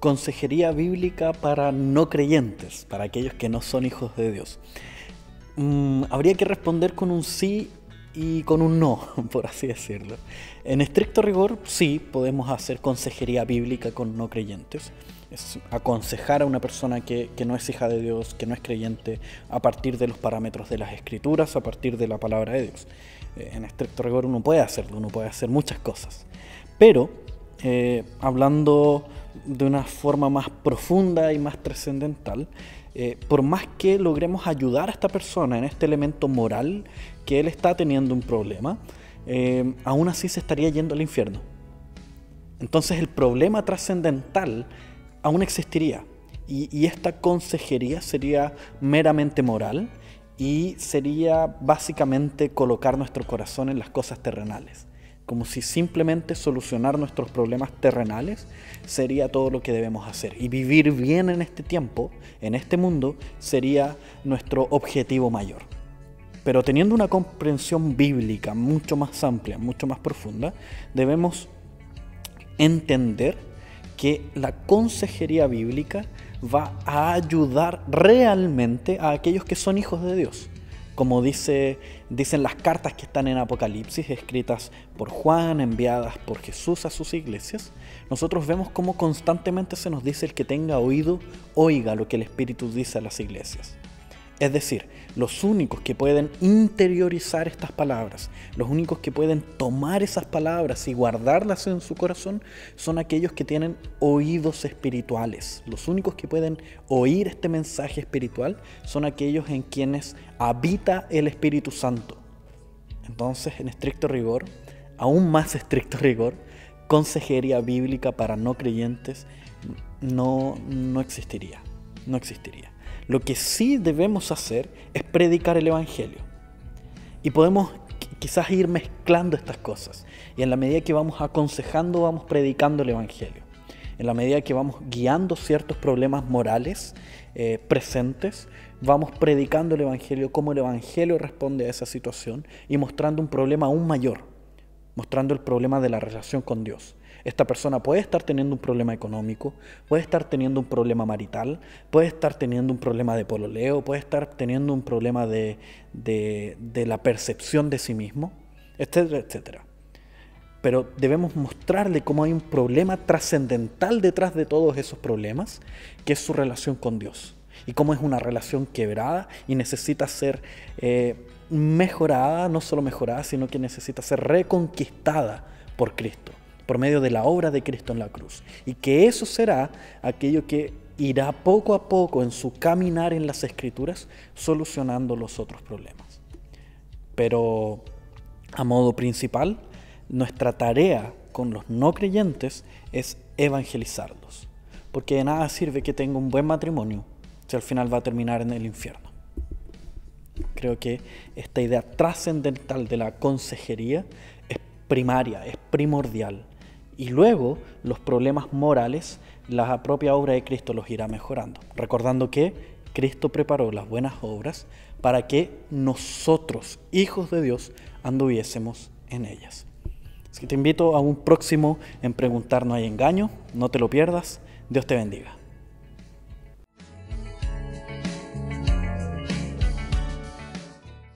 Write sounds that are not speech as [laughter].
consejería bíblica para no creyentes, para aquellos que no son hijos de Dios. Mm, habría que responder con un sí y con un no, [laughs] por así decirlo. En estricto rigor, sí, podemos hacer consejería bíblica con no creyentes. Es aconsejar a una persona que, no es hija de Dios, que no es creyente, a partir de los parámetros de las escrituras, a partir de la palabra de Dios. Eh, en estricto rigor uno puede hacerlo, uno puede hacer muchas cosas. Pero, eh, hablando de una forma más profunda y más trascendental, eh, por más que logremos ayudar a esta persona en este elemento moral que él está teniendo un problema, eh, aún así se estaría yendo al infierno. Entonces el problema trascendental aún existiría y, y esta consejería sería meramente moral y sería básicamente colocar nuestro corazón en las cosas terrenales como si simplemente solucionar nuestros problemas terrenales sería todo lo que debemos hacer. Y vivir bien en este tiempo, en este mundo, sería nuestro objetivo mayor. Pero teniendo una comprensión bíblica mucho más amplia, mucho más profunda, debemos entender que la consejería bíblica va a ayudar realmente a aquellos que son hijos de Dios como dice, dicen las cartas que están en Apocalipsis, escritas por Juan, enviadas por Jesús a sus iglesias, nosotros vemos cómo constantemente se nos dice el que tenga oído, oiga lo que el Espíritu dice a las iglesias. Es decir, los únicos que pueden interiorizar estas palabras, los únicos que pueden tomar esas palabras y guardarlas en su corazón, son aquellos que tienen oídos espirituales. Los únicos que pueden oír este mensaje espiritual son aquellos en quienes habita el Espíritu Santo. Entonces, en estricto rigor, aún más estricto rigor, consejería bíblica para no creyentes no, no existiría. No existiría. Lo que sí debemos hacer es predicar el Evangelio. Y podemos quizás ir mezclando estas cosas. Y en la medida que vamos aconsejando, vamos predicando el Evangelio. En la medida que vamos guiando ciertos problemas morales eh, presentes, vamos predicando el Evangelio, cómo el Evangelio responde a esa situación y mostrando un problema aún mayor, mostrando el problema de la relación con Dios. Esta persona puede estar teniendo un problema económico, puede estar teniendo un problema marital, puede estar teniendo un problema de pololeo, puede estar teniendo un problema de, de, la percepción de sí mismo, etcétera, etcétera. Pero debemos mostrarle cómo hay un problema trascendental detrás de todos esos problemas, que es su relación con Dios. Y cómo es una relación quebrada y necesita ser eh, mejorada, no solo mejorada, sino que necesita ser reconquistada por Cristo por medio de la obra de Cristo en la cruz. Y que eso será aquello que irá poco a poco en su caminar en las escrituras solucionando los otros problemas. Pero a modo principal, nuestra tarea con los no creyentes es evangelizarlos. Porque de nada sirve que tenga un buen matrimonio si al final va a terminar en el infierno. Creo que esta idea trascendental de la consejería es primaria, es primordial y luego los problemas morales, la propia obra de Cristo los irá mejorando. Recordando que Cristo preparó las buenas obras para que nosotros, hijos de Dios, anduviésemos en ellas. Así que te invito a un próximo en Preguntar No hay engaño. No te lo pierdas. Dios te bendiga.